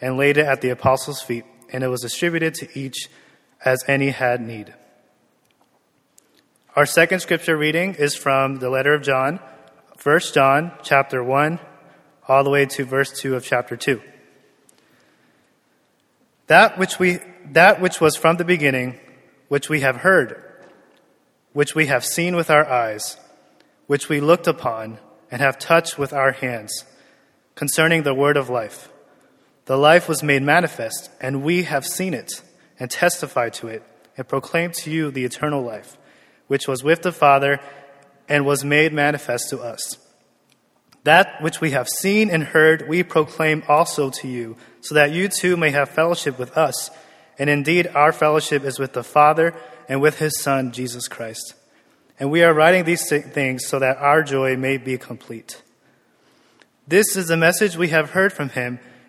and laid it at the apostles' feet, and it was distributed to each as any had need. Our second scripture reading is from the letter of John, 1 John chapter 1 all the way to verse 2 of chapter 2. That which we that which was from the beginning, which we have heard, which we have seen with our eyes, which we looked upon and have touched with our hands, concerning the word of life. The life was made manifest, and we have seen it, and testified to it, and proclaimed to you the eternal life, which was with the Father, and was made manifest to us. That which we have seen and heard, we proclaim also to you, so that you too may have fellowship with us. And indeed, our fellowship is with the Father and with his Son, Jesus Christ. And we are writing these things so that our joy may be complete. This is the message we have heard from him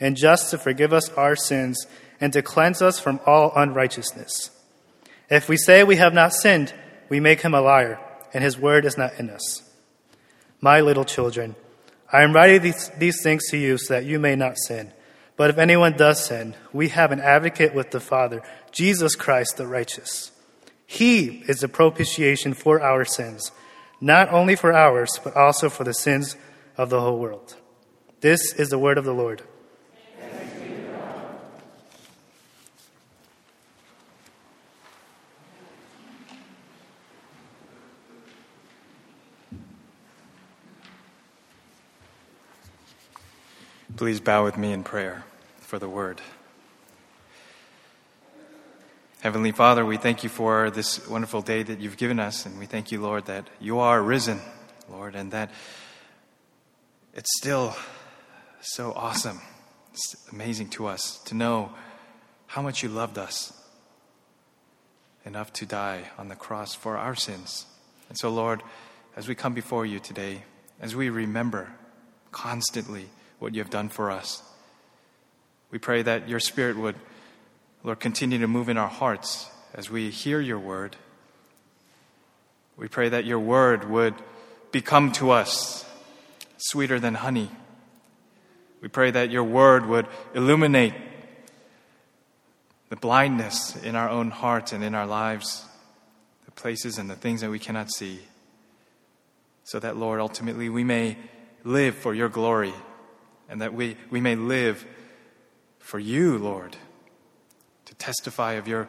and just to forgive us our sins and to cleanse us from all unrighteousness. If we say we have not sinned, we make him a liar, and his word is not in us. My little children, I am writing these, these things to you so that you may not sin. But if anyone does sin, we have an advocate with the Father, Jesus Christ the righteous. He is the propitiation for our sins, not only for ours, but also for the sins of the whole world. This is the word of the Lord. Please bow with me in prayer for the word. Heavenly Father, we thank you for this wonderful day that you've given us, and we thank you, Lord, that you are risen, Lord, and that it's still so awesome. It's amazing to us to know how much you loved us enough to die on the cross for our sins. And so, Lord, as we come before you today, as we remember constantly what you have done for us. We pray that your Spirit would, Lord, continue to move in our hearts as we hear your word. We pray that your word would become to us sweeter than honey. We pray that your word would illuminate the blindness in our own hearts and in our lives, the places and the things that we cannot see, so that, Lord, ultimately we may live for your glory and that we, we may live for you, Lord, to testify of your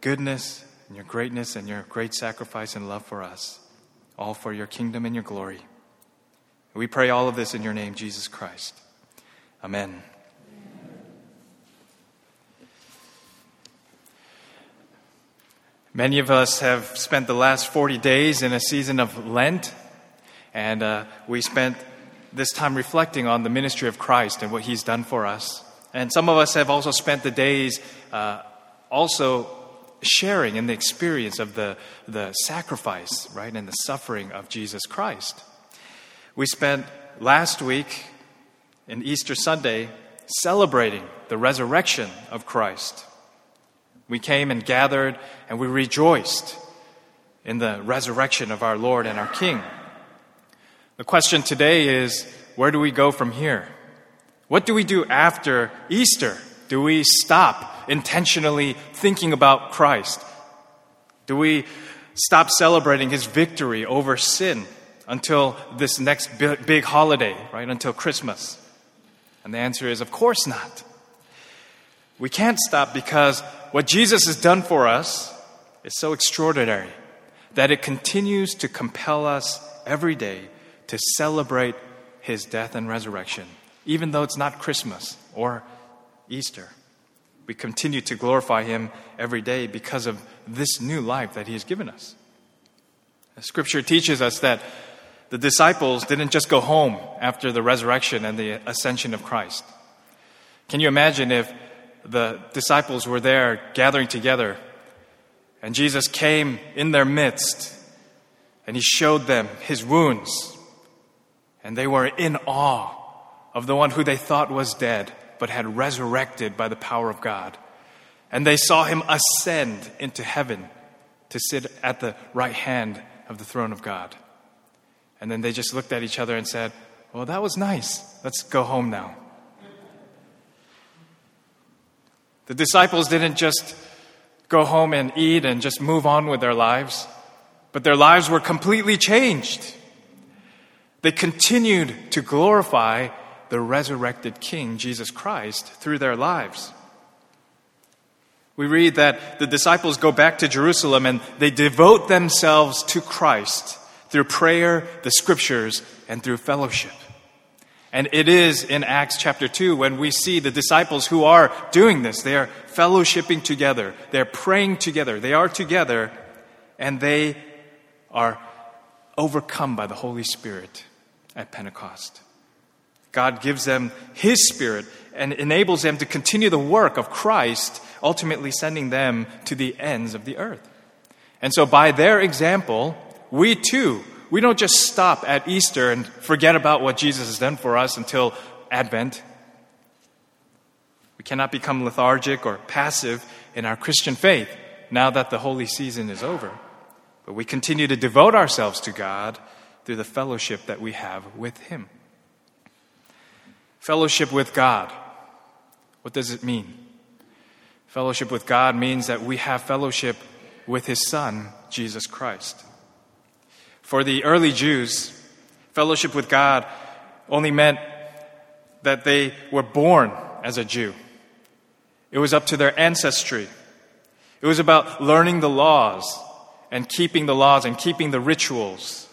goodness and your greatness and your great sacrifice and love for us, all for your kingdom and your glory. We pray all of this in your name, Jesus Christ. Amen. Many of us have spent the last 40 days in a season of Lent, and uh, we spent this time reflecting on the ministry of Christ and what he's done for us. And some of us have also spent the days uh, also sharing in the experience of the, the sacrifice, right, and the suffering of Jesus Christ. We spent last week in Easter Sunday celebrating the resurrection of Christ. We came and gathered and we rejoiced in the resurrection of our Lord and our King. The question today is where do we go from here? What do we do after Easter? Do we stop intentionally thinking about Christ? Do we stop celebrating his victory over sin until this next big holiday, right? Until Christmas? And the answer is, of course not. We can't stop because what Jesus has done for us is so extraordinary that it continues to compel us every day to celebrate his death and resurrection, even though it's not Christmas or Easter. We continue to glorify him every day because of this new life that he has given us. Scripture teaches us that the disciples didn't just go home after the resurrection and the ascension of Christ. Can you imagine if the disciples were there gathering together and Jesus came in their midst and he showed them his wounds and they were in awe of the one who they thought was dead but had resurrected by the power of God. And they saw him ascend into heaven to sit at the right hand of the throne of God. And then they just looked at each other and said, Well, that was nice. Let's go home now. The disciples didn't just go home and eat and just move on with their lives, but their lives were completely changed. They continued to glorify the resurrected King, Jesus Christ, through their lives. We read that the disciples go back to Jerusalem and they devote themselves to Christ through prayer, the scriptures, and through fellowship. And it is in Acts chapter 2 when we see the disciples who are doing this. They are fellowshipping together, they're praying together, they are together, and they are overcome by the Holy Spirit at Pentecost. God gives them His Spirit and enables them to continue the work of Christ, ultimately sending them to the ends of the earth. And so, by their example, we too, we don't just stop at Easter and forget about what Jesus has done for us until Advent. We cannot become lethargic or passive in our Christian faith now that the holy season is over. But we continue to devote ourselves to God through the fellowship that we have with Him. Fellowship with God. What does it mean? Fellowship with God means that we have fellowship with His Son, Jesus Christ. For the early Jews, fellowship with God only meant that they were born as a Jew. It was up to their ancestry. It was about learning the laws and keeping the laws and keeping the rituals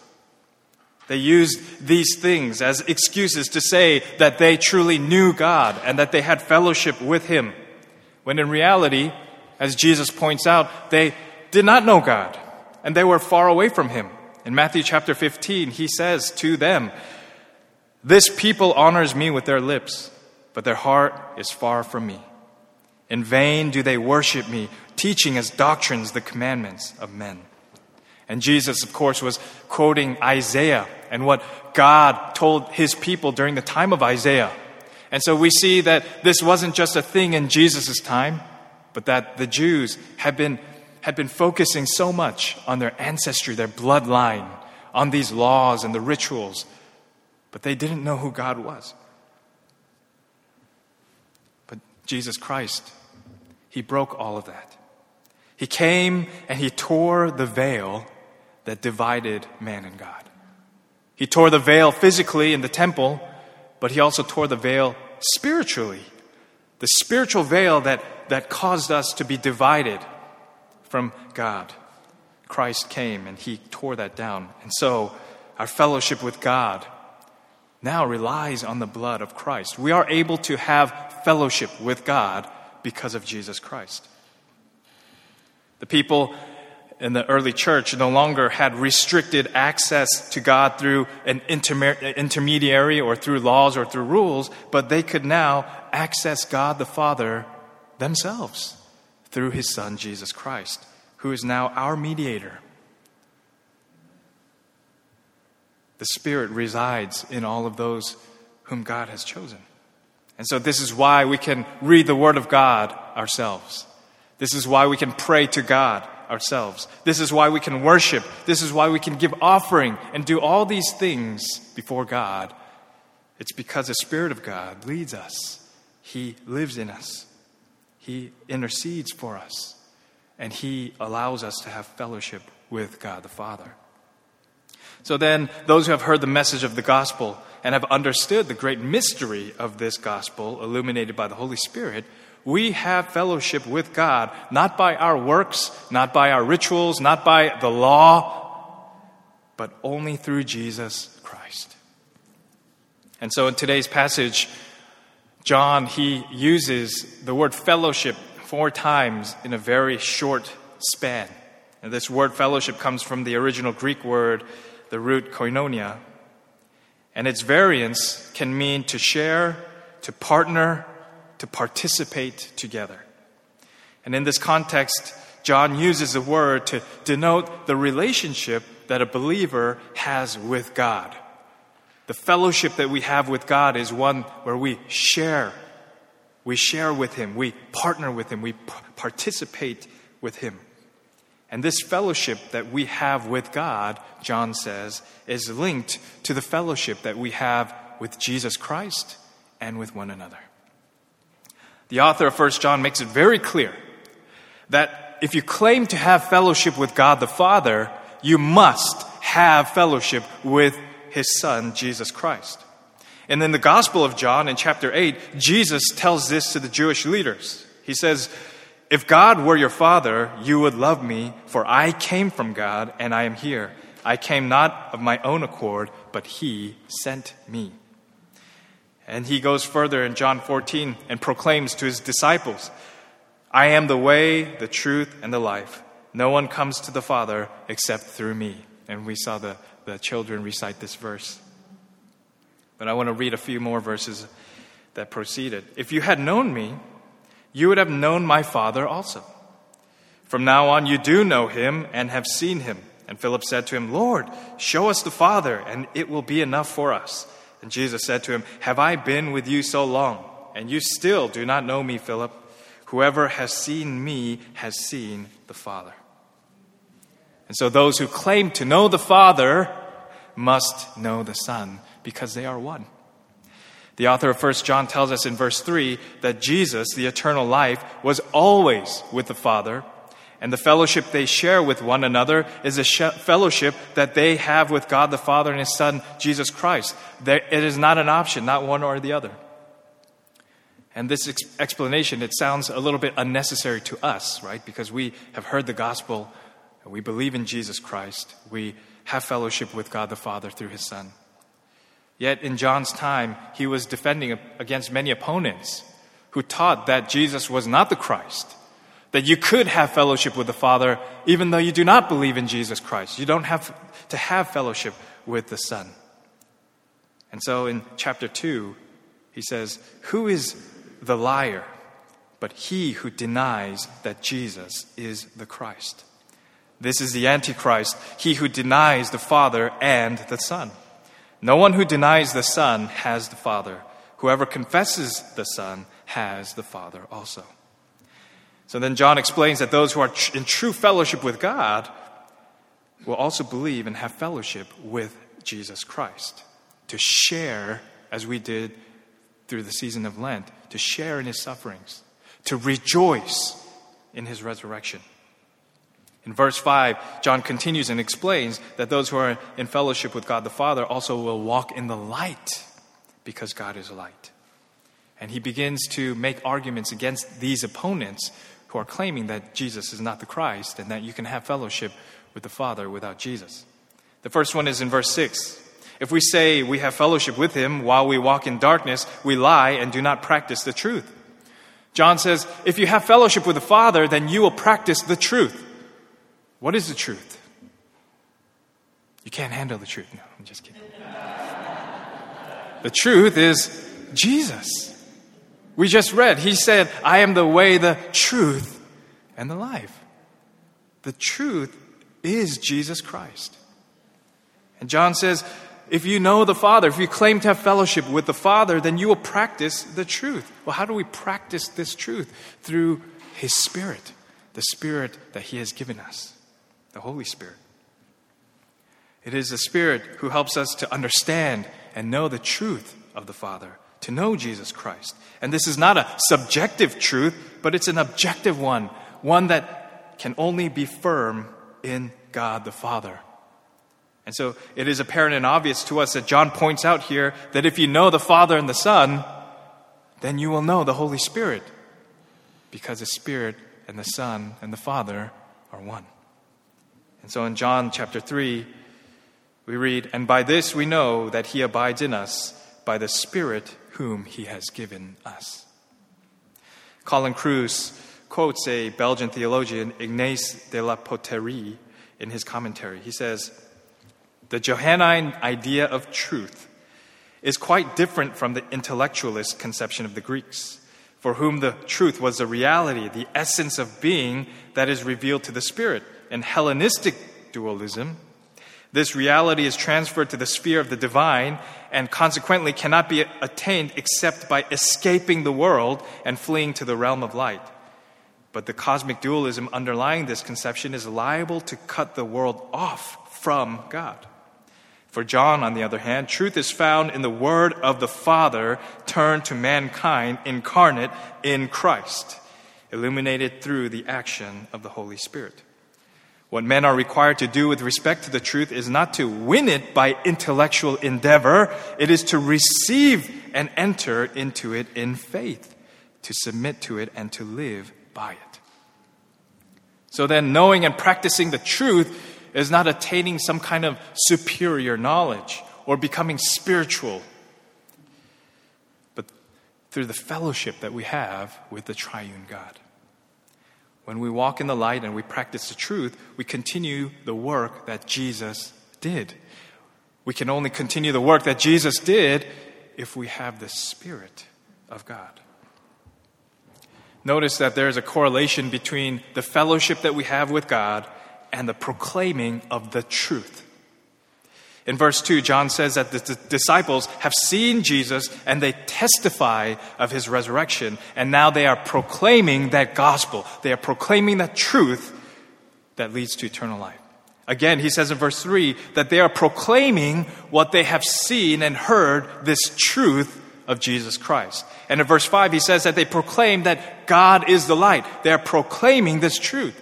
they used these things as excuses to say that they truly knew God and that they had fellowship with Him. When in reality, as Jesus points out, they did not know God and they were far away from Him. In Matthew chapter 15, He says to them, This people honors me with their lips, but their heart is far from me. In vain do they worship me, teaching as doctrines the commandments of men. And Jesus, of course, was quoting Isaiah and what God told his people during the time of Isaiah. And so we see that this wasn't just a thing in Jesus' time, but that the Jews had been, had been focusing so much on their ancestry, their bloodline, on these laws and the rituals, but they didn't know who God was. But Jesus Christ, He broke all of that. He came and He tore the veil that divided man and God. He tore the veil physically in the temple, but he also tore the veil spiritually. The spiritual veil that, that caused us to be divided from God. Christ came and he tore that down. And so our fellowship with God now relies on the blood of Christ. We are able to have fellowship with God because of Jesus Christ. The people in the early church no longer had restricted access to God through an intermediary or through laws or through rules, but they could now access God the Father themselves through his Son, Jesus Christ, who is now our mediator. The Spirit resides in all of those whom God has chosen. And so, this is why we can read the Word of God ourselves. This is why we can pray to God ourselves. This is why we can worship. This is why we can give offering and do all these things before God. It's because the Spirit of God leads us. He lives in us. He intercedes for us. And He allows us to have fellowship with God the Father. So then, those who have heard the message of the gospel and have understood the great mystery of this gospel illuminated by the Holy Spirit We have fellowship with God, not by our works, not by our rituals, not by the law, but only through Jesus Christ. And so in today's passage, John, he uses the word fellowship four times in a very short span. And this word fellowship comes from the original Greek word, the root koinonia. And its variants can mean to share, to partner, to participate together. And in this context, John uses a word to denote the relationship that a believer has with God. The fellowship that we have with God is one where we share. We share with Him. We partner with Him. We p- participate with Him. And this fellowship that we have with God, John says, is linked to the fellowship that we have with Jesus Christ and with one another. The author of 1 John makes it very clear that if you claim to have fellowship with God the Father, you must have fellowship with his Son, Jesus Christ. And in the Gospel of John, in chapter 8, Jesus tells this to the Jewish leaders. He says, if God were your father, you would love me, for I came from God and I am here. I came not of my own accord, but he sent me. And he goes further in John 14 and proclaims to his disciples, I am the way, the truth, and the life. No one comes to the Father except through me. And we saw the, the children recite this verse. But I want to read a few more verses that proceeded. If you had known me, you would have known my Father also. From now on, you do know him and have seen him. And Philip said to him, Lord, show us the Father, and it will be enough for us. And Jesus said to him, Have I been with you so long, and you still do not know me, Philip? Whoever has seen me has seen the Father. And so those who claim to know the Father must know the Son, because they are one. The author of 1 John tells us in verse 3 that Jesus, the eternal life, was always with the Father, and the fellowship they share with one another is a fellowship that they have with God the Father and His Son, Jesus Christ. it is not an option, not one or the other. And this ex- explanation, it sounds a little bit unnecessary to us, right? Because we have heard the gospel, we believe in Jesus Christ. We have fellowship with God the Father through His Son. Yet in John's time, he was defending against many opponents who taught that Jesus was not the Christ, that you could have fellowship with the Father even though you do not believe in Jesus Christ. You don't have to have fellowship with the Son. And so in chapter 2, he says, Who is the liar but he who denies that Jesus is the Christ? This is the Antichrist, he who denies the Father and the Son. No one who denies the Son has the Father. Whoever confesses the Son has the Father also. So then John explains that those who are in true fellowship with God will also believe and have fellowship with Jesus Christ. To share, as we did through the season of Lent, to share in his sufferings, to rejoice in his resurrection. In verse 5, John continues and explains that those who are in fellowship with God the Father also will walk in the light because God is light. And he begins to make arguments against these opponents who are claiming that Jesus is not the Christ and that you can have fellowship with the Father without Jesus. The first one is in verse 6. If we say we have fellowship with him while we walk in darkness, we lie and do not practice the truth. John says, if you have fellowship with the Father, then you will practice the truth. What is the truth? You can't handle the truth. No, I'm just kidding. the truth is Jesus. We just read, he said, I am the way, the truth, and the life. The truth is Jesus Christ. And John says, if you know the Father, if you claim to have fellowship with the Father, then you will practice the truth. Well, how do we practice this truth? Through His Spirit, the Spirit that He has given us the Holy Spirit. It is the Spirit who helps us to understand and know the truth of the Father, to know Jesus Christ. And this is not a subjective truth, but it's an objective one, one that can only be firm in God the Father. And so it is apparent and obvious to us that John points out here that if you know the Father and the Son, then you will know the Holy Spirit. because the Spirit and the Son and the Father are one. And so in John chapter 3, we read, And by this we know that he abides in us by the Spirit whom he has given us. Colin Kruse quotes a Belgian theologian, Ignace de la Potterie, in his commentary. He says, The Johannine idea of truth is quite different from the intellectualist conception of the Greeks, for whom the truth was the reality, the essence of being that is revealed to the Spirit. In Hellenistic dualism, this reality is transferred to the sphere of the divine and consequently cannot be attained except by escaping the world and fleeing to the realm of light. But the cosmic dualism underlying this conception is liable to cut the world off from God. For John, on the other hand, truth is found in the Word of the Father turned to mankind incarnate in Christ, illuminated through the action of the Holy Spirit. What men are required to do with respect to the truth is not to win it by intellectual endeavor, it is to receive and enter into it in faith, to submit to it and to live by it. So then, knowing and practicing the truth is not attaining some kind of superior knowledge or becoming spiritual, but through the fellowship that we have with the triune God. When we walk in the light and we practice the truth, we continue the work that Jesus did. We can only continue the work that Jesus did if we have the Spirit of God. Notice that there is a correlation between the fellowship that we have with God and the proclaiming of the truth. In verse 2, John says that the disciples have seen Jesus and they testify of his resurrection, and now they are proclaiming that gospel. They are proclaiming that truth that leads to eternal life. Again, he says in verse 3 that they are proclaiming what they have seen and heard this truth of Jesus Christ. And in verse 5, he says that they proclaim that God is the light. They are proclaiming this truth.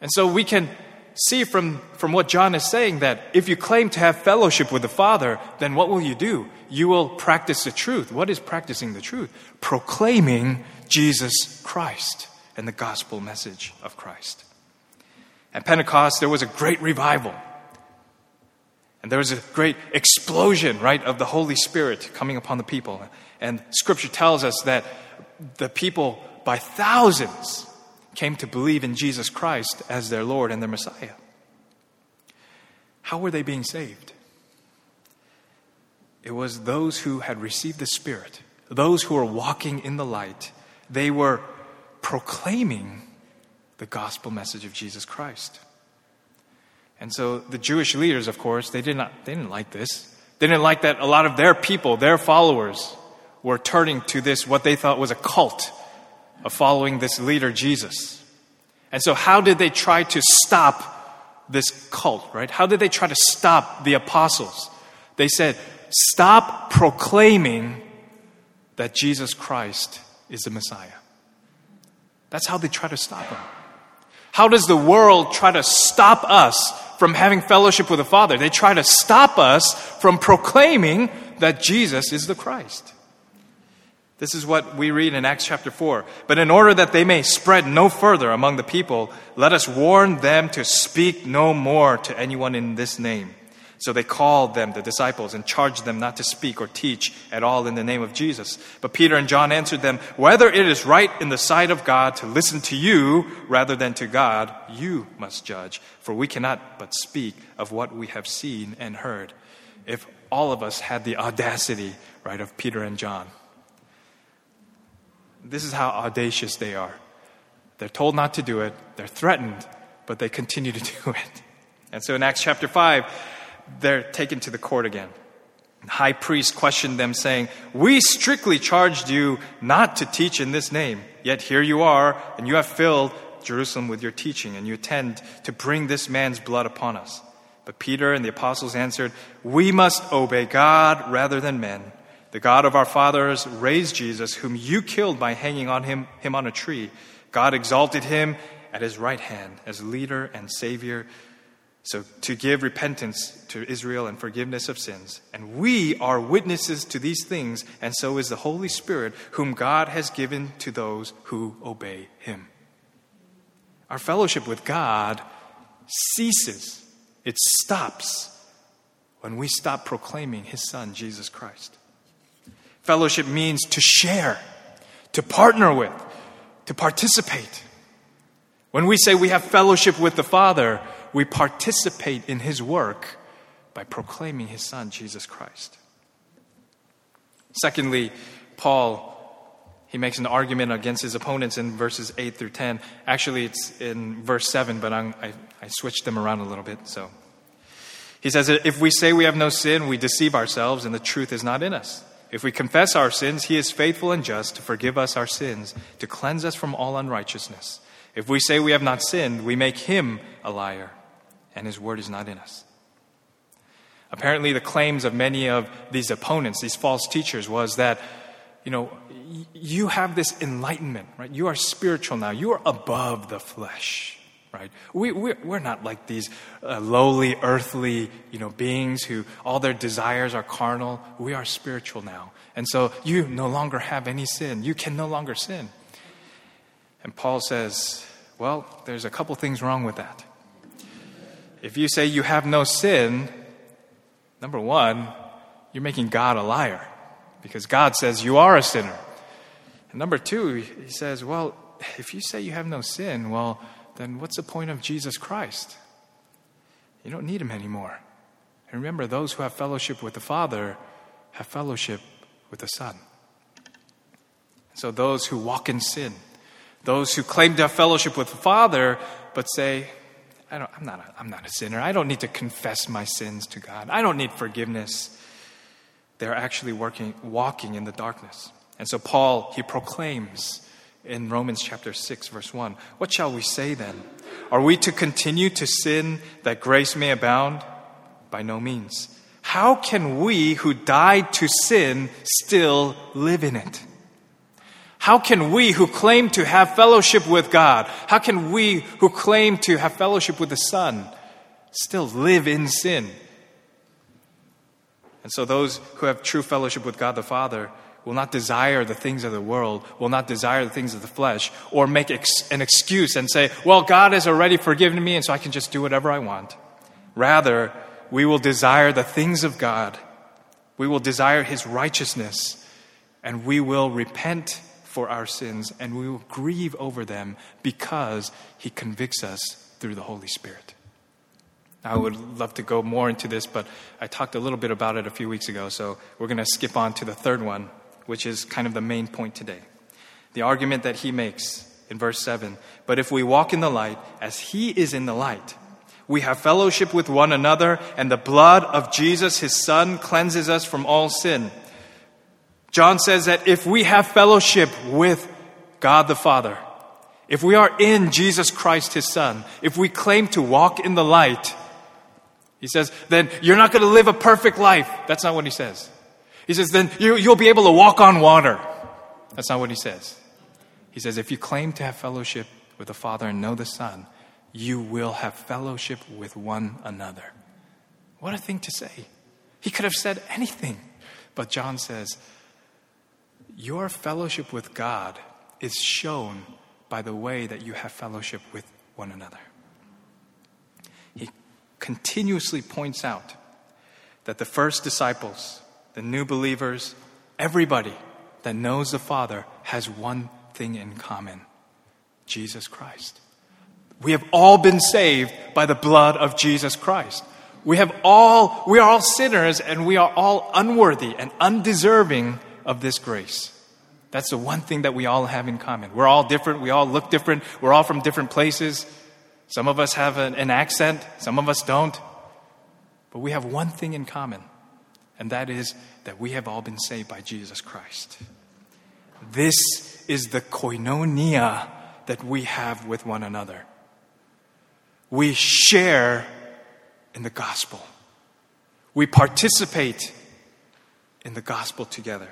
And so we can see from, from what John is saying that if you claim to have fellowship with the Father, then what will you do? You will practice the truth. What is practicing the truth? Proclaiming Jesus Christ and the gospel message of Christ. At Pentecost, there was a great revival. And there was a great explosion, right, of the Holy Spirit coming upon the people. And scripture tells us that the people by thousands came to believe in Jesus Christ as their Lord and their Messiah. How were they being saved? It was those who had received the Spirit, those who were walking in the light. They were proclaiming the gospel message of Jesus Christ. And so the Jewish leaders, of course, they, did not, they didn't like this. They didn't like that a lot of their people, their followers, were turning to this, what they thought was a cult of following this leader, Jesus. And so, how did they try to stop this cult, right? How did they try to stop the apostles? They said, Stop proclaiming that Jesus Christ is the Messiah. That's how they try to stop them. How does the world try to stop us from having fellowship with the Father? They try to stop us from proclaiming that Jesus is the Christ. This is what we read in Acts chapter 4. But in order that they may spread no further among the people, let us warn them to speak no more to anyone in this name. So they called them, the disciples, and charged them not to speak or teach at all in the name of Jesus. But Peter and John answered them, Whether it is right in the sight of God to listen to you rather than to God, you must judge. For we cannot but speak of what we have seen and heard. If all of us had the audacity, right, of Peter and John this is how audacious they are. They're told not to do it, they're threatened, but they continue to do it. And so in Acts chapter 5, they're taken to the court again. The high priest questioned them, saying, We strictly charged you not to teach in this name, yet here you are, and you have filled Jerusalem with your teaching, and you intend to bring this man's blood upon us. But Peter and the apostles answered, We must obey God rather than men. The God of our fathers raised Jesus, whom you killed by hanging on him, him on a tree. God exalted him at his right hand as leader and savior, So, to give repentance to Israel and forgiveness of sins. And we are witnesses to these things, and so is the Holy Spirit, whom God has given to those who obey Him. Our fellowship with God ceases, it stops when we stop proclaiming His Son, Jesus Christ. Fellowship means to share, to partner with, to participate. When we say we have fellowship with the Father, we participate in His work by proclaiming His Son, Jesus Christ. Secondly, Paul he makes an argument against his opponents in verses 8 through 10. Actually, it's in verse 7, but I'm, i I switched them around a little bit. So he says, If we say we have no sin, we deceive ourselves, and the truth is not in us. If we confess our sins, he is faithful and just to forgive us our sins, to cleanse us from all unrighteousness. If we say we have not sinned, we make him a liar, and his word is not in us. Apparently, the claims of many of these opponents, these false teachers, was that, you know, you have this enlightenment, right? You are spiritual now. You are above the flesh, right? We, we're, we're not like these uh, lowly, earthly, you know, beings who all their desires are carnal. We are spiritual now. And so you no longer have any sin. You can no longer sin. And Paul says, well, there's a couple things wrong with that. If you say you have no sin, number one, you're making God a liar because God says you are a sinner. And number two, he says, well, if you say you have no sin, well, then what's the point of Jesus Christ? You don't need him anymore. And remember, those who have fellowship with the Father have fellowship with the Son. So those who walk in sin, those who claim to have fellowship with the Father, but say, I don't, I'm, not a, I'm not a sinner. I don't need to confess my sins to God. I don't need forgiveness. They're actually working, walking in the darkness. And so Paul, he proclaims in Romans chapter 6, verse 1 What shall we say then? Are we to continue to sin that grace may abound? By no means. How can we who died to sin still live in it? How can we who claim to have fellowship with God, how can we who claim to have fellowship with the Son still live in sin? And so those who have true fellowship with God the Father, will not desire the things of the world, will not desire the things of the flesh, or make ex- an excuse and say, Well, God has already forgiven me, and so I can just do whatever I want. Rather, we will desire the things of God, we will desire His righteousness, and we will repent for our sins, and we will grieve over them because He convicts us through the Holy Spirit. I would love to go more into this, but I talked a little bit about it a few weeks ago, so we're going to skip on to the third one which is kind of the main point today. The argument that he makes in verse 7 But if we walk in the light as he is in the light, we have fellowship with one another, and the blood of Jesus, his son, cleanses us from all sin. John says that if we have fellowship with God the Father, if we are in Jesus Christ, his son, if we claim to walk in the light, he says, then you're not going to live a perfect life. That's not what he says. He says, then you, you'll be able to walk on water. That's not what he says. He says, if you claim to have fellowship with the Father and know the Son, you will have fellowship with one another. What a thing to say. He could have said anything. But John says, Your fellowship with God is shown by the way that you have fellowship with one another. He continuously points out that the first disciples, the new believers, everybody that knows the Father has one thing in common Jesus Christ. We have all been saved by the blood of Jesus Christ. We have all, we are all sinners and we are all unworthy and undeserving of this grace. That's the one thing that we all have in common. We're all different. We all look different. We're all from different places. Some of us have an, an accent. Some of us don't. But we have one thing in common and that is that we have all been saved by Jesus Christ. This is the koinonia that we have with one another. We share in the gospel. We participate in the gospel together.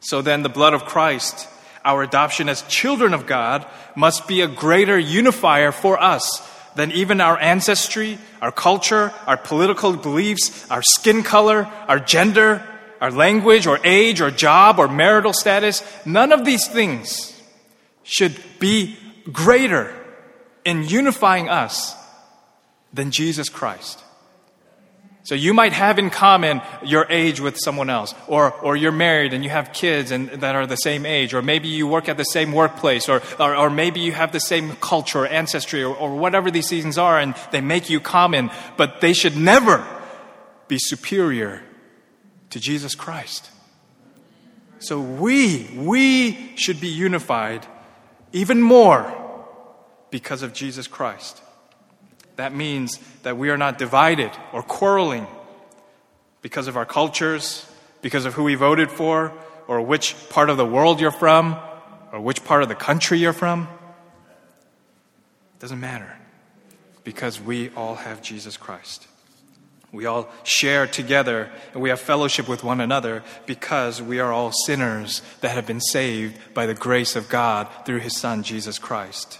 So then, the blood of Christ, our adoption as children of God, must be a greater unifier for us than even our ancestry, our culture, our political beliefs, our skin color, our gender, our language or age or job or marital status, none of these things should be greater in unifying us than Jesus Christ. So you might have in common your age with someone else, or, or you're married and you have kids and, that are the same age, or maybe you work at the same workplace, or, or, or maybe you have the same culture or ancestry, or, or whatever these things are, and they make you common, but they should never be superior to Jesus Christ. So we, we should be unified even more because of Jesus Christ. That means that we are not divided or quarreling because of our cultures, because of who we voted for, or which part of the world you're from, or which part of the country you're from. It doesn't matter because we all have Jesus Christ. We all share together and we have fellowship with one another because we are all sinners that have been saved by the grace of God through his Son, Jesus Christ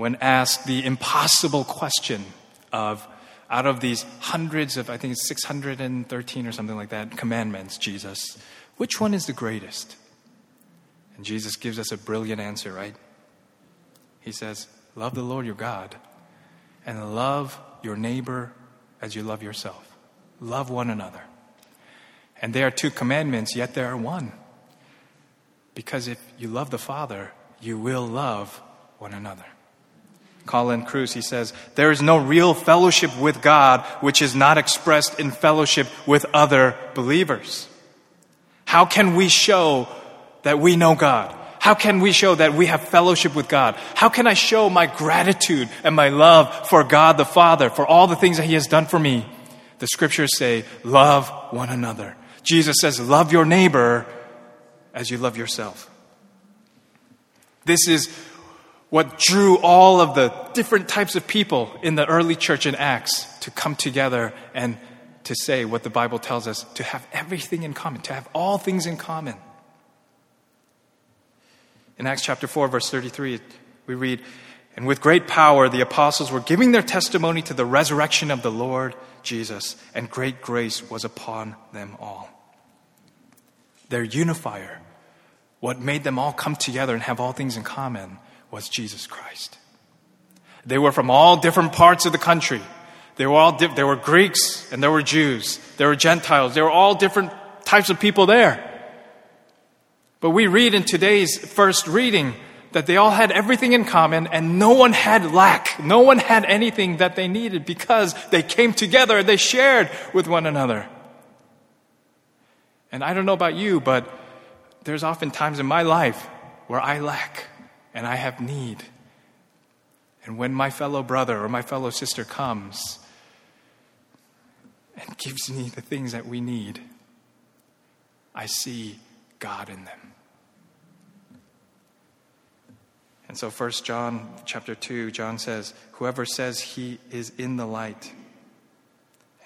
when asked the impossible question of out of these hundreds of, I think it's 613 or something like that, commandments, Jesus, which one is the greatest? And Jesus gives us a brilliant answer, right? He says, Love the Lord your God and love your neighbor as you love yourself. Love one another. And there are two commandments, yet there are one. Because if you love the Father, you will love one another. Colin Kruse, he says, There is no real fellowship with God which is not expressed in fellowship with other believers. How can we show that we know God? How can we show that we have fellowship with God? How can I show my gratitude and my love for God the Father, for all the things that He has done for me? The scriptures say, love one another. Jesus says, love your neighbor as you love yourself. This is what drew all of the different types of people in the early church in Acts to come together and to say what the Bible tells us to have everything in common, to have all things in common. In Acts chapter 4, verse 33, we read, And with great power the apostles were giving their testimony to the resurrection of the Lord Jesus, and great grace was upon them all. Their unifier, what made them all come together and have all things in common, was Jesus Christ. They were from all different parts of the country. They were all di- there were Greeks and there were Jews. There were Gentiles. There were all different types of people there. But we read in today's first reading that they all had everything in common and no one had lack. No one had anything that they needed because they came together they shared with one another. And I don't know about you, but there's often times in my life where I lack and I have need. And when my fellow brother or my fellow sister comes and gives me the things that we need, I see God in them. And so 1 John chapter 2 John says whoever says he is in the light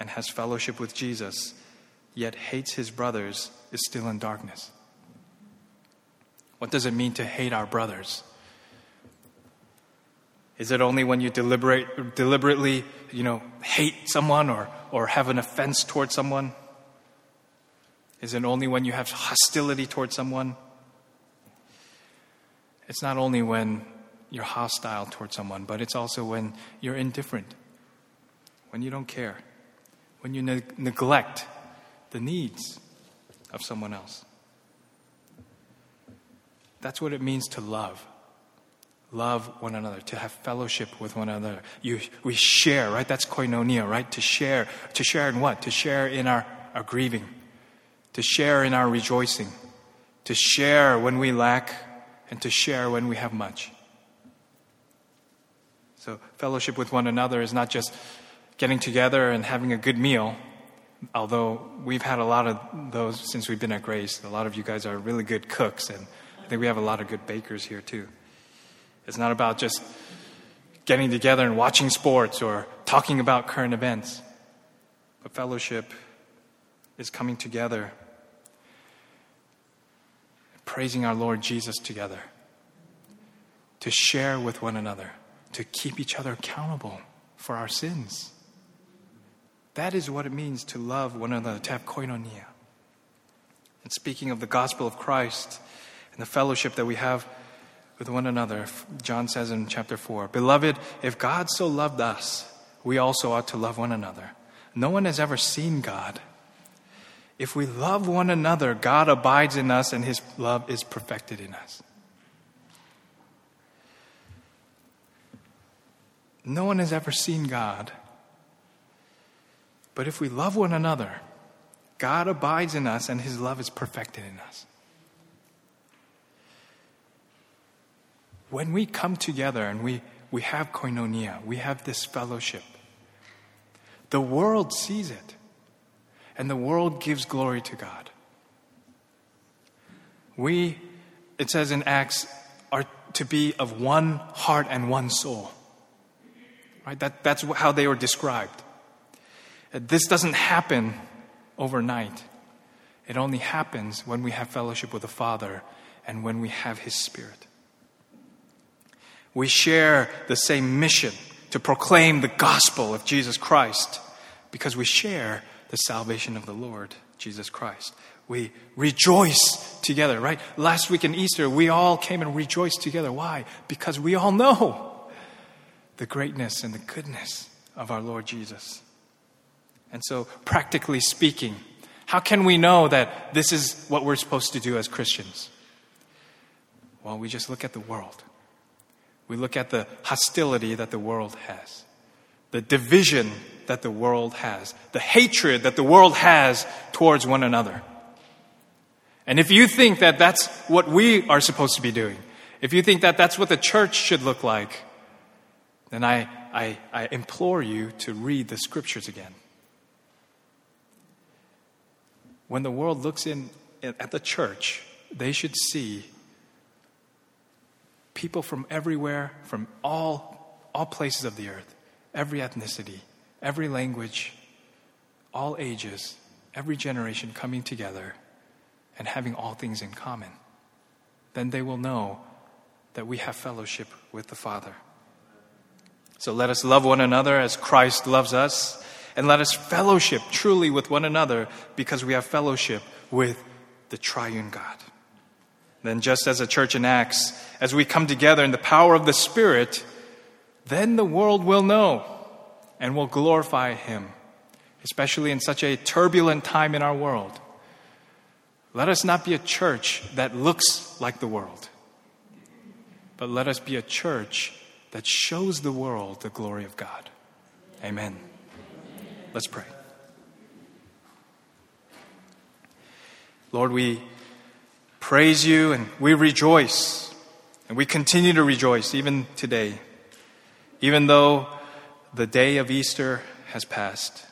and has fellowship with Jesus yet hates his brothers is still in darkness. What does it mean to hate our brothers? Is it only when you deliberate, deliberately, you know, hate someone or, or have an offense towards someone? Is it only when you have hostility towards someone? It's not only when you're hostile towards someone, but it's also when you're indifferent, when you don't care, when you ne- neglect the needs of someone else. That's what it means to love love one another, to have fellowship with one another. You, we share, right? That's koinonia, right? To share. To share in what? To share in our, our grieving, to share in our rejoicing, to share when we lack, and to share when we have much. So, fellowship with one another is not just getting together and having a good meal, although we've had a lot of those since we've been at Grace. A lot of you guys are really good cooks, and I think we have a lot of good bakers here, too. It's not about just getting together and watching sports or talking about current events. But fellowship is coming together, praising our Lord Jesus together, to share with one another, to keep each other accountable for our sins. That is what it means to love one another, to have koinonia. And speaking of the gospel of Christ and the fellowship that we have with one another, John says in chapter 4 Beloved, if God so loved us, we also ought to love one another. No one has ever seen God. If we love one another, God abides in us and his love is perfected in us. No one has ever seen God. But if we love one another, God abides in us and his love is perfected in us. When we come together and we, we have koinonia, we have this fellowship, the world sees it and the world gives glory to God. We, it says in Acts, are to be of one heart and one soul. Right? That, that's how they were described. This doesn't happen overnight. It only happens when we have fellowship with the Father and when we have His Spirit. We share the same mission to proclaim the gospel of Jesus Christ because we share the salvation of the Lord Jesus Christ. We rejoice together, right? Last week in Easter, we all came and rejoiced together. Why? Because we all know the greatness and the goodness of our Lord Jesus. And so, practically speaking, how can we know that this is what we're supposed to do as Christians? Well, we just look at the world. We look at the hostility that the world has, the division that the world has, the hatred that the world has towards one another. And if you think that that's what we are supposed to be doing, if you think that that's what the church should look like, then I, I, I implore you to read the scriptures again. When the world looks in at the church, they should see people from everywhere, from all, all places of the earth, every ethnicity, every language, all ages, every generation coming together and having all things in common. Then they will know that we have fellowship with the Father. So let us love one another as Christ loves us, and let us fellowship truly with one another because we have fellowship with the triune God. Then, just as a church in Acts, as we come together in the power of the Spirit, then the world will know and will glorify Him, especially in such a turbulent time in our world. Let us not be a church that looks like the world, but let us be a church that shows the world the glory of God. Amen. Let's pray. Lord, we praise you and we rejoice, and we continue to rejoice even today, even though the day of Easter has passed.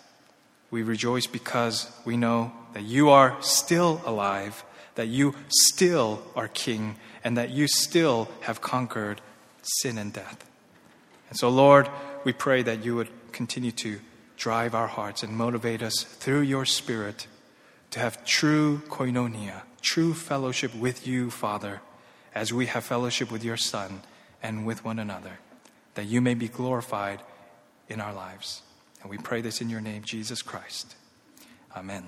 We rejoice because we know that you are still alive, that you still are King, and that you still have conquered sin and death. And so, Lord, we pray that you would continue to drive our hearts and motivate us through your Spirit to have true koinonia, true fellowship with you, Father, as we have fellowship with your Son and with one another, that you may be glorified in our lives. And we pray this in your name, Jesus Christ. Amen.